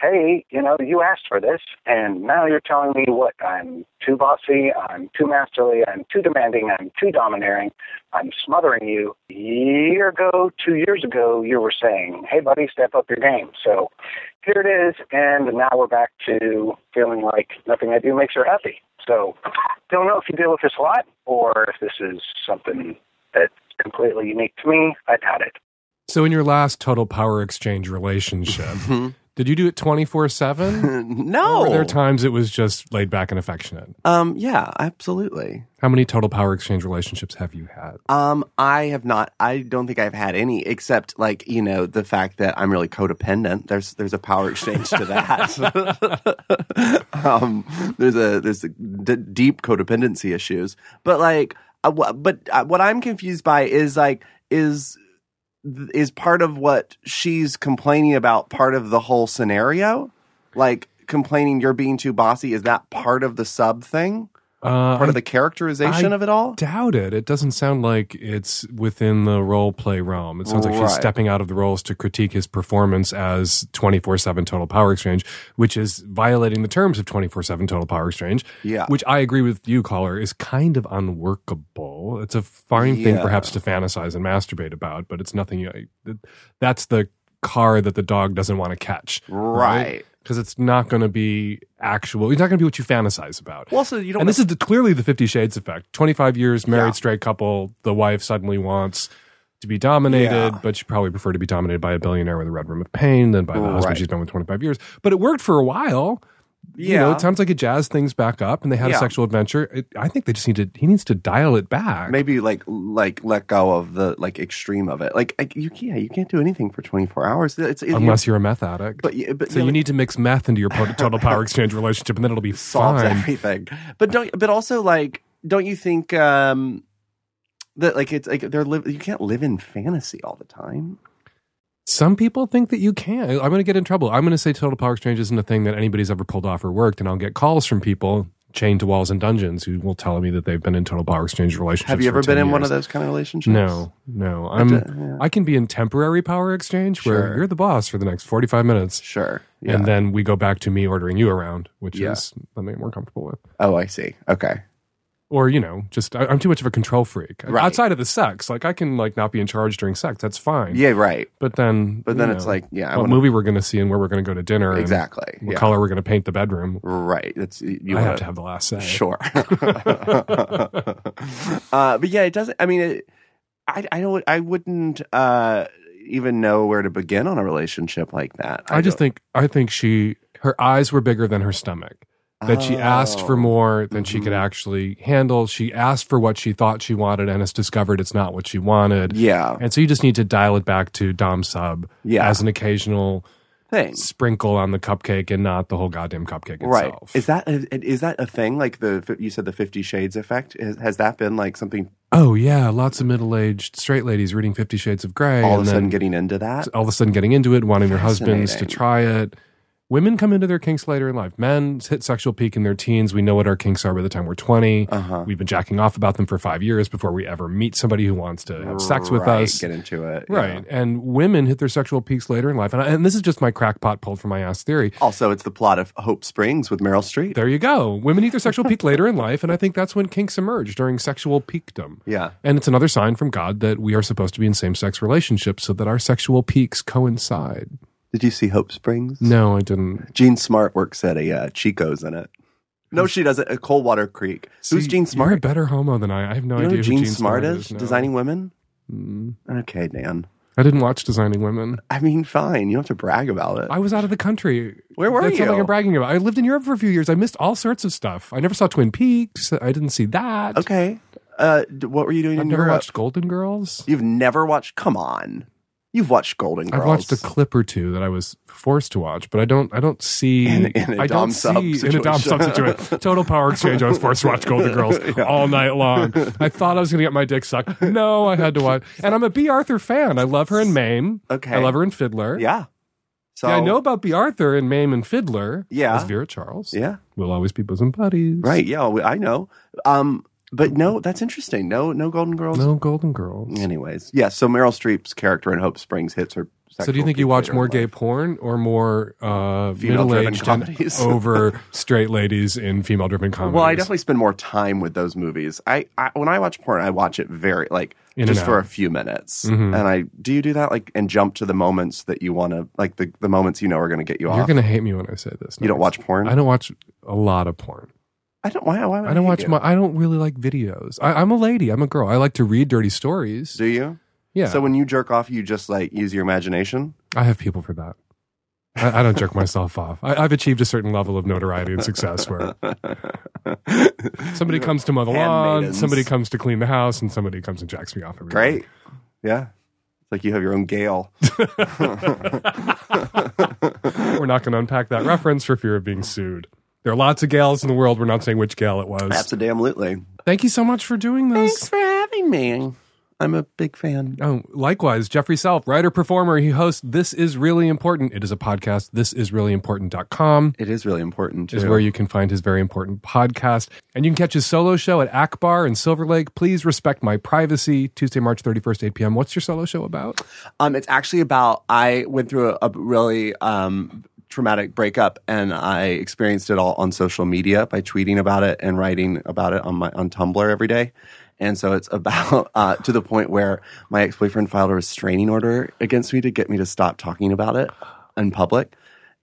hey, you know, you asked for this, and now you're telling me what I'm too bossy, I'm too masterly, I'm too demanding, I'm too domineering, I'm smothering you. A year ago, two years ago, you were saying, hey, buddy, step up your game. So here it is, and now we're back to feeling like nothing I do makes her happy. So don't know if you deal with this a lot, or if this is something that's completely unique to me. I doubt it. So, in your last total power exchange relationship, did you do it 24 7? no. Or were there times it was just laid back and affectionate? Um, yeah, absolutely. How many total power exchange relationships have you had? Um, I have not. I don't think I've had any, except like you know the fact that I'm really codependent. There's there's a power exchange to that. um, there's a there's a d- deep codependency issues, but like, uh, wha- but uh, what I'm confused by is like is is part of what she's complaining about part of the whole scenario, like complaining you're being too bossy. Is that part of the sub thing? Uh, Part of the characterization I of it all? I doubt it. It doesn't sound like it's within the role play realm. It sounds like she's stepping out of the roles to critique his performance as 24 7 Total Power Exchange, which is violating the terms of 24 7 Total Power Exchange. Yeah. Which I agree with you, caller, is kind of unworkable. It's a fine thing perhaps to fantasize and masturbate about, but it's nothing. You, that's the car that the dog doesn't want to catch. Right. Because it's not going to be actual. It's not going to be what you fantasize about. Well, so you don't. And this is the, clearly the Fifty Shades effect. Twenty-five years married, Yeah. straight couple. The wife suddenly wants to be dominated, Yeah. but she probably prefer to be dominated by a billionaire with a red room of pain than by the husband she's been with twenty-five years. But it worked for a while. You know, Yeah. it sounds like it jazz things back up, and they had Yeah. a sexual adventure. It, I think they just need to. He needs to dial it back. maybe like like let go of the like extreme of it. Like, like you can't you can't do anything for 24 hours. It's it, Unless you're a meth addict. but but so you know, need to mix meth into your total power exchange relationship, and then it'll be solves fine. everything. But don't but also like don't you think um that like it's like they're live you can't live in fantasy all the time. Some people think that you can. I'm going to get in trouble. I'm going to say total power exchange isn't a thing that anybody's ever pulled off or worked, and I'll get calls from people chained to walls and dungeons who will tell me that they've been in total power exchange relationships. Have you ever been 10 in one of those kind of relationships? No, no. I'm. uh, yeah. I can be in temporary power exchange where you're the boss for the next 45 minutes, Sure. Yeah. and then we go back to me ordering you around, which Yeah. is something I'm more comfortable with. oh, I see. Okay. Or you know, just I, I'm too much of a control freak. Right. Outside of the sex, like I can like not be in charge during sex. That's fine. Yeah. Right. But then, But then you it's like, yeah, I what wanna- movie we're going to see and where we're going to go to dinner. and Exactly. What yeah. color we're going to paint the bedroom. Right. That's you I wanna- have to have the last say. Sure. uh, but yeah, it doesn't. I mean, it, I I don't. I wouldn't uh, even know where to begin on a relationship like that. I, just don't- think I think she her eyes were bigger than her stomach. That she asked for Oh. more than she Mm-hmm. could actually handle. She asked for what she thought she wanted and has discovered it's not what she wanted. Yeah. And so you just need to dial it back to Dom Sub Yeah. as an occasional Thing. sprinkle on the cupcake and not the whole goddamn cupcake Right. itself. Is that is that a thing? Like the you said the Fifty Shades effect. Has, has that been like something oh yeah, lots of middle aged straight ladies reading Fifty Shades of Grey. all of a sudden getting into that? all of a sudden getting into it, wanting their husbands to try it. Women come into their kinks later in life. Men hit sexual peak in their teens. We know what our kinks are by the time we're 20. Uh-huh. We've been jacking off about them for five years before we ever meet somebody who wants to have sex with Right, us. Get into it. yeah. Right. And women hit their sexual peaks later in life. And, I, and this is just my crackpot pulled from my ass theory. Also, it's the plot of Hope Springs with Meryl Streep. There you go. Women hit their sexual peak later in life. And I think that's when kinks emerge during sexual peakdom. Yeah. And it's another sign from God that we are supposed to be in same sex relationships so that our sexual peaks coincide. Did you see Hope Springs? No, I didn't. Jean Smart works at a uh, Chico's in it. No, she doesn't. At Coldwater Creek. Who's See, Jean You're a Smart? better homo than I. I have no you know idea who Jean, who Smart, is? no. Designing women? Mm. Okay, Dan. I didn't watch Designing Women. I mean, fine. You don't have to brag about it. I was out of the country. Where were That's you? something I'm bragging about. I lived in Europe for a few years. I missed all sorts of stuff. I never saw Twin Peaks. I didn't see that. okay. Uh, what were you doing I've in never Europe? watched Golden Girls. You've never watched? Come on. You've watched Golden Girls. I've watched a clip or two that I was forced to watch, but I don't. I don't see. In- in a I don't sub see in a dom sub situation. Total Power Exchange. I was forced to watch Golden Girls all night long. I thought I was going to get my dick sucked. No, I had to watch. And I'm a Bea Arthur fan. I love her in Mame. Okay. I love her in Fiddler. Yeah. So Yeah, I know about Bea Arthur and Mame and Fiddler. Yeah. As Vera Charles. Yeah. We'll always be bosom buddies. Right. Yeah. I know. Um, but no, that's interesting. No, no Golden Girls. No Golden Girls. Anyways, yeah. So Meryl Streep's character in Hope Springs hits her. So do you think you watch more gay porn or more uh, Female-driven middle-aged comedies? over straight ladies in female-driven comedies? Well, I definitely spend more time with those movies. I, I when I watch porn, I watch it very like In just for a few minutes, Mhm. and I do you do that like and jump to the moments that you want to like the the moments you know are going to get you You're off. going to hate me when I say this. you don't watch porn. I don't watch a lot of porn. I don't. Why? Why? I don't watch you? my. I don't really like videos. I, I'm a lady. I'm a girl. I like to read dirty stories. Do you? Yeah. So when you jerk off, you just like use your imagination. I have people for that. I, I don't jerk myself off. I, I've achieved a certain level of notoriety and success where somebody comes to mow the lawn, somebody comes to clean the house, and somebody comes and jacks me off. Every Great. Yeah. It's like you have your own Gale. We're not going to unpack that reference for fear of being sued. There are lots of gals in the world. We're not saying which gal it was. Absolutely. Thank you so much for doing this. Thanks for having me. I'm a big fan. Oh, likewise, Jeffrey Self, writer performer. He hosts This Is Really Important. It is a podcast. This is really important.com It is really important. is where you can find his very important podcast. And you can catch his solo show at Akbar in Silver Lake. Please respect my privacy. Tuesday, March 31st, 8 p.m. What's your solo show about? Um, it's actually about I went through a, a really um, traumatic breakup, and I experienced it all on social media by tweeting about it and writing about it on my on Tumblr every day. And so it's about uh, to the point where my ex boyfriend filed a restraining order against me to get me to stop talking about it in public.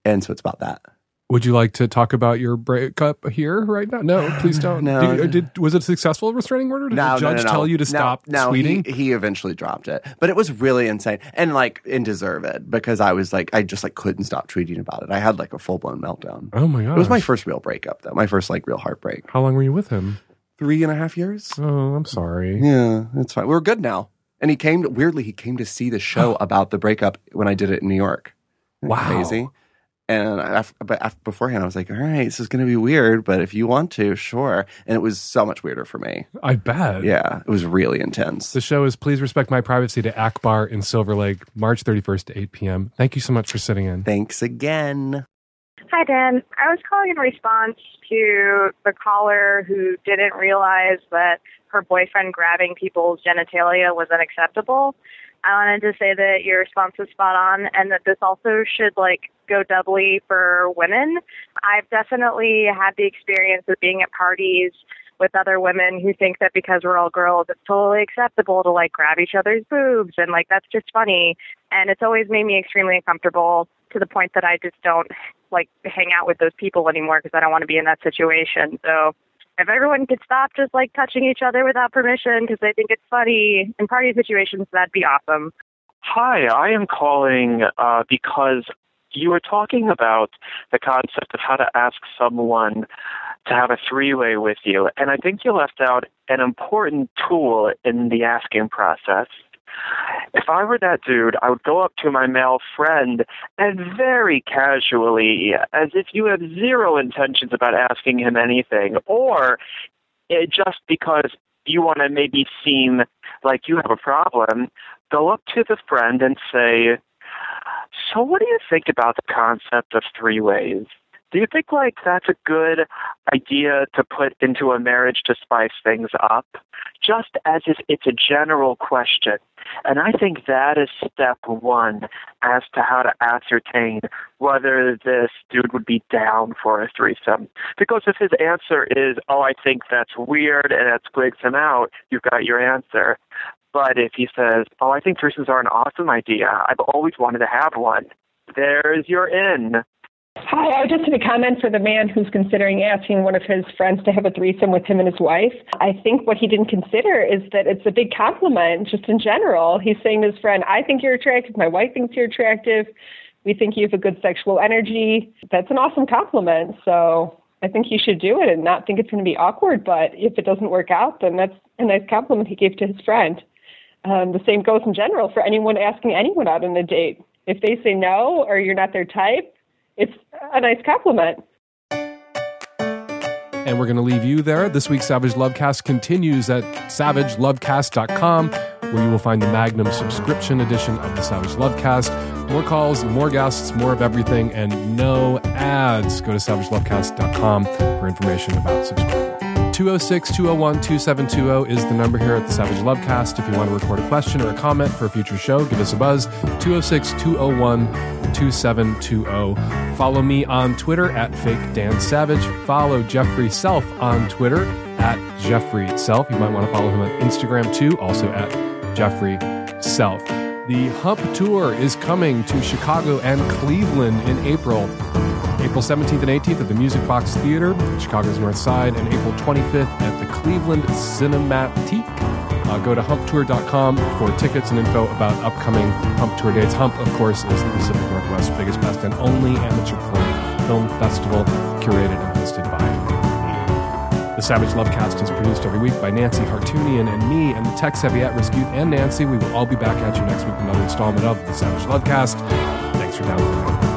And so it's about that. Would you like to talk about your breakup here right now? No, please don't. No. Did, did- was it a successful restraining order? Did No, the judge no, no, tell you to stop tweeting? He, he eventually dropped it, but it was really insane and like and deserved because I was like I just like couldn't stop tweeting about it. I had like a full blown meltdown. oh my god! It was my first real breakup though, my first like real heartbreak. How long were you with him? Three and a half years. Oh, I'm sorry. Yeah, that's fine. We're good now. And he came weirdly. He came to see the show about the breakup when I did it in New York. Wow. crazy. And I, but af- beforehand, I was like, "All right, this is going to be weird, but if you want to, sure." And it was so much weirder for me. I bet. Yeah, it was really intense. The show is Please Respect My Privacy to Akbar in Silver Lake, March 31st to 8 p.m. Thank you so much for sitting in. Thanks again. Hi, Dan. I was calling in response to the caller who didn't realize that her boyfriend grabbing people's genitalia was unacceptable. I wanted to say that your response was spot on and that this also should like go doubly for women. I've definitely had the experience of being at parties with other women who think that because we're all girls, it's totally acceptable to like grab each other's boobs and like that's just funny. And it's always made me extremely uncomfortable to the point that I just don't like hang out with those people anymore because I don't want to be in that situation. So if everyone could stop just like touching each other without permission because they think it's funny in party situations, that'd be awesome. Hi, I am calling uh, because you were talking about the concept of how to ask someone to have a three way with you, and I think you left out an important tool in the asking process. If I were that dude, I would go up to my male friend and very casually, as if you have zero intentions about asking him anything, or just because you want to maybe seem like you have a problem, go up to the friend and say, So, what do you think about the concept of three ways? Do you think like that's a good idea to put into a marriage to spice things up? Just as if it's a general question. And I think that is step one as to how to ascertain whether this dude would be down for a threesome. Because if his answer is, oh, I think that's weird and that squigs him out, you've got your answer. But if he says, oh, I think threesomes are an awesome idea, I've always wanted to have one, there's your in. Hi, I just had a comment for the man who's considering asking one of his friends to have a threesome with him and his wife. I think what he didn't consider is that it's a big compliment just in general. He's saying to his friend, I think you're attractive, my wife thinks you're attractive, we think you have a good sexual energy. That's an awesome compliment. So I think he should do it and not think it's going to be awkward. But if it doesn't work out, then that's a nice compliment he gave to his friend. Um, the same goes in general for anyone asking anyone out on a date. If they say no or you're not their type, it's a nice compliment. And we're going to leave you there. This week's Savage Lovecast continues at savagelovecast.com, where you will find the Magnum subscription edition of the Savage Lovecast. More calls, more guests, more of everything, and no ads. Go to savagelovecast.com for information about subscribing. 206 201 2720 is the number here at the Savage Lovecast. If you want to record a question or a comment for a future show, give us a buzz 206 201 2720. Follow me on Twitter at Fake Dan Savage. Follow Jeffrey Self on Twitter at Jeffrey Self. You might want to follow him on Instagram too, also at Jeffrey Self. The Hump Tour is coming to Chicago and Cleveland in April. April 17th and 18th at the Music Box Theater, Chicago's North Side, and April 25th at the Cleveland Cinematheque. Uh, go to humptour.com for tickets and info about upcoming Hump Tour dates. Hump, of course, is the Pacific Northwest's biggest, best, and only amateur porn film festival curated and hosted by me. The Savage Lovecast is produced every week by Nancy Hartunian and me, and the tech savvy at risk youth and Nancy. We will all be back at you next week with another installment of the Savage Lovecast. Thanks for downloading.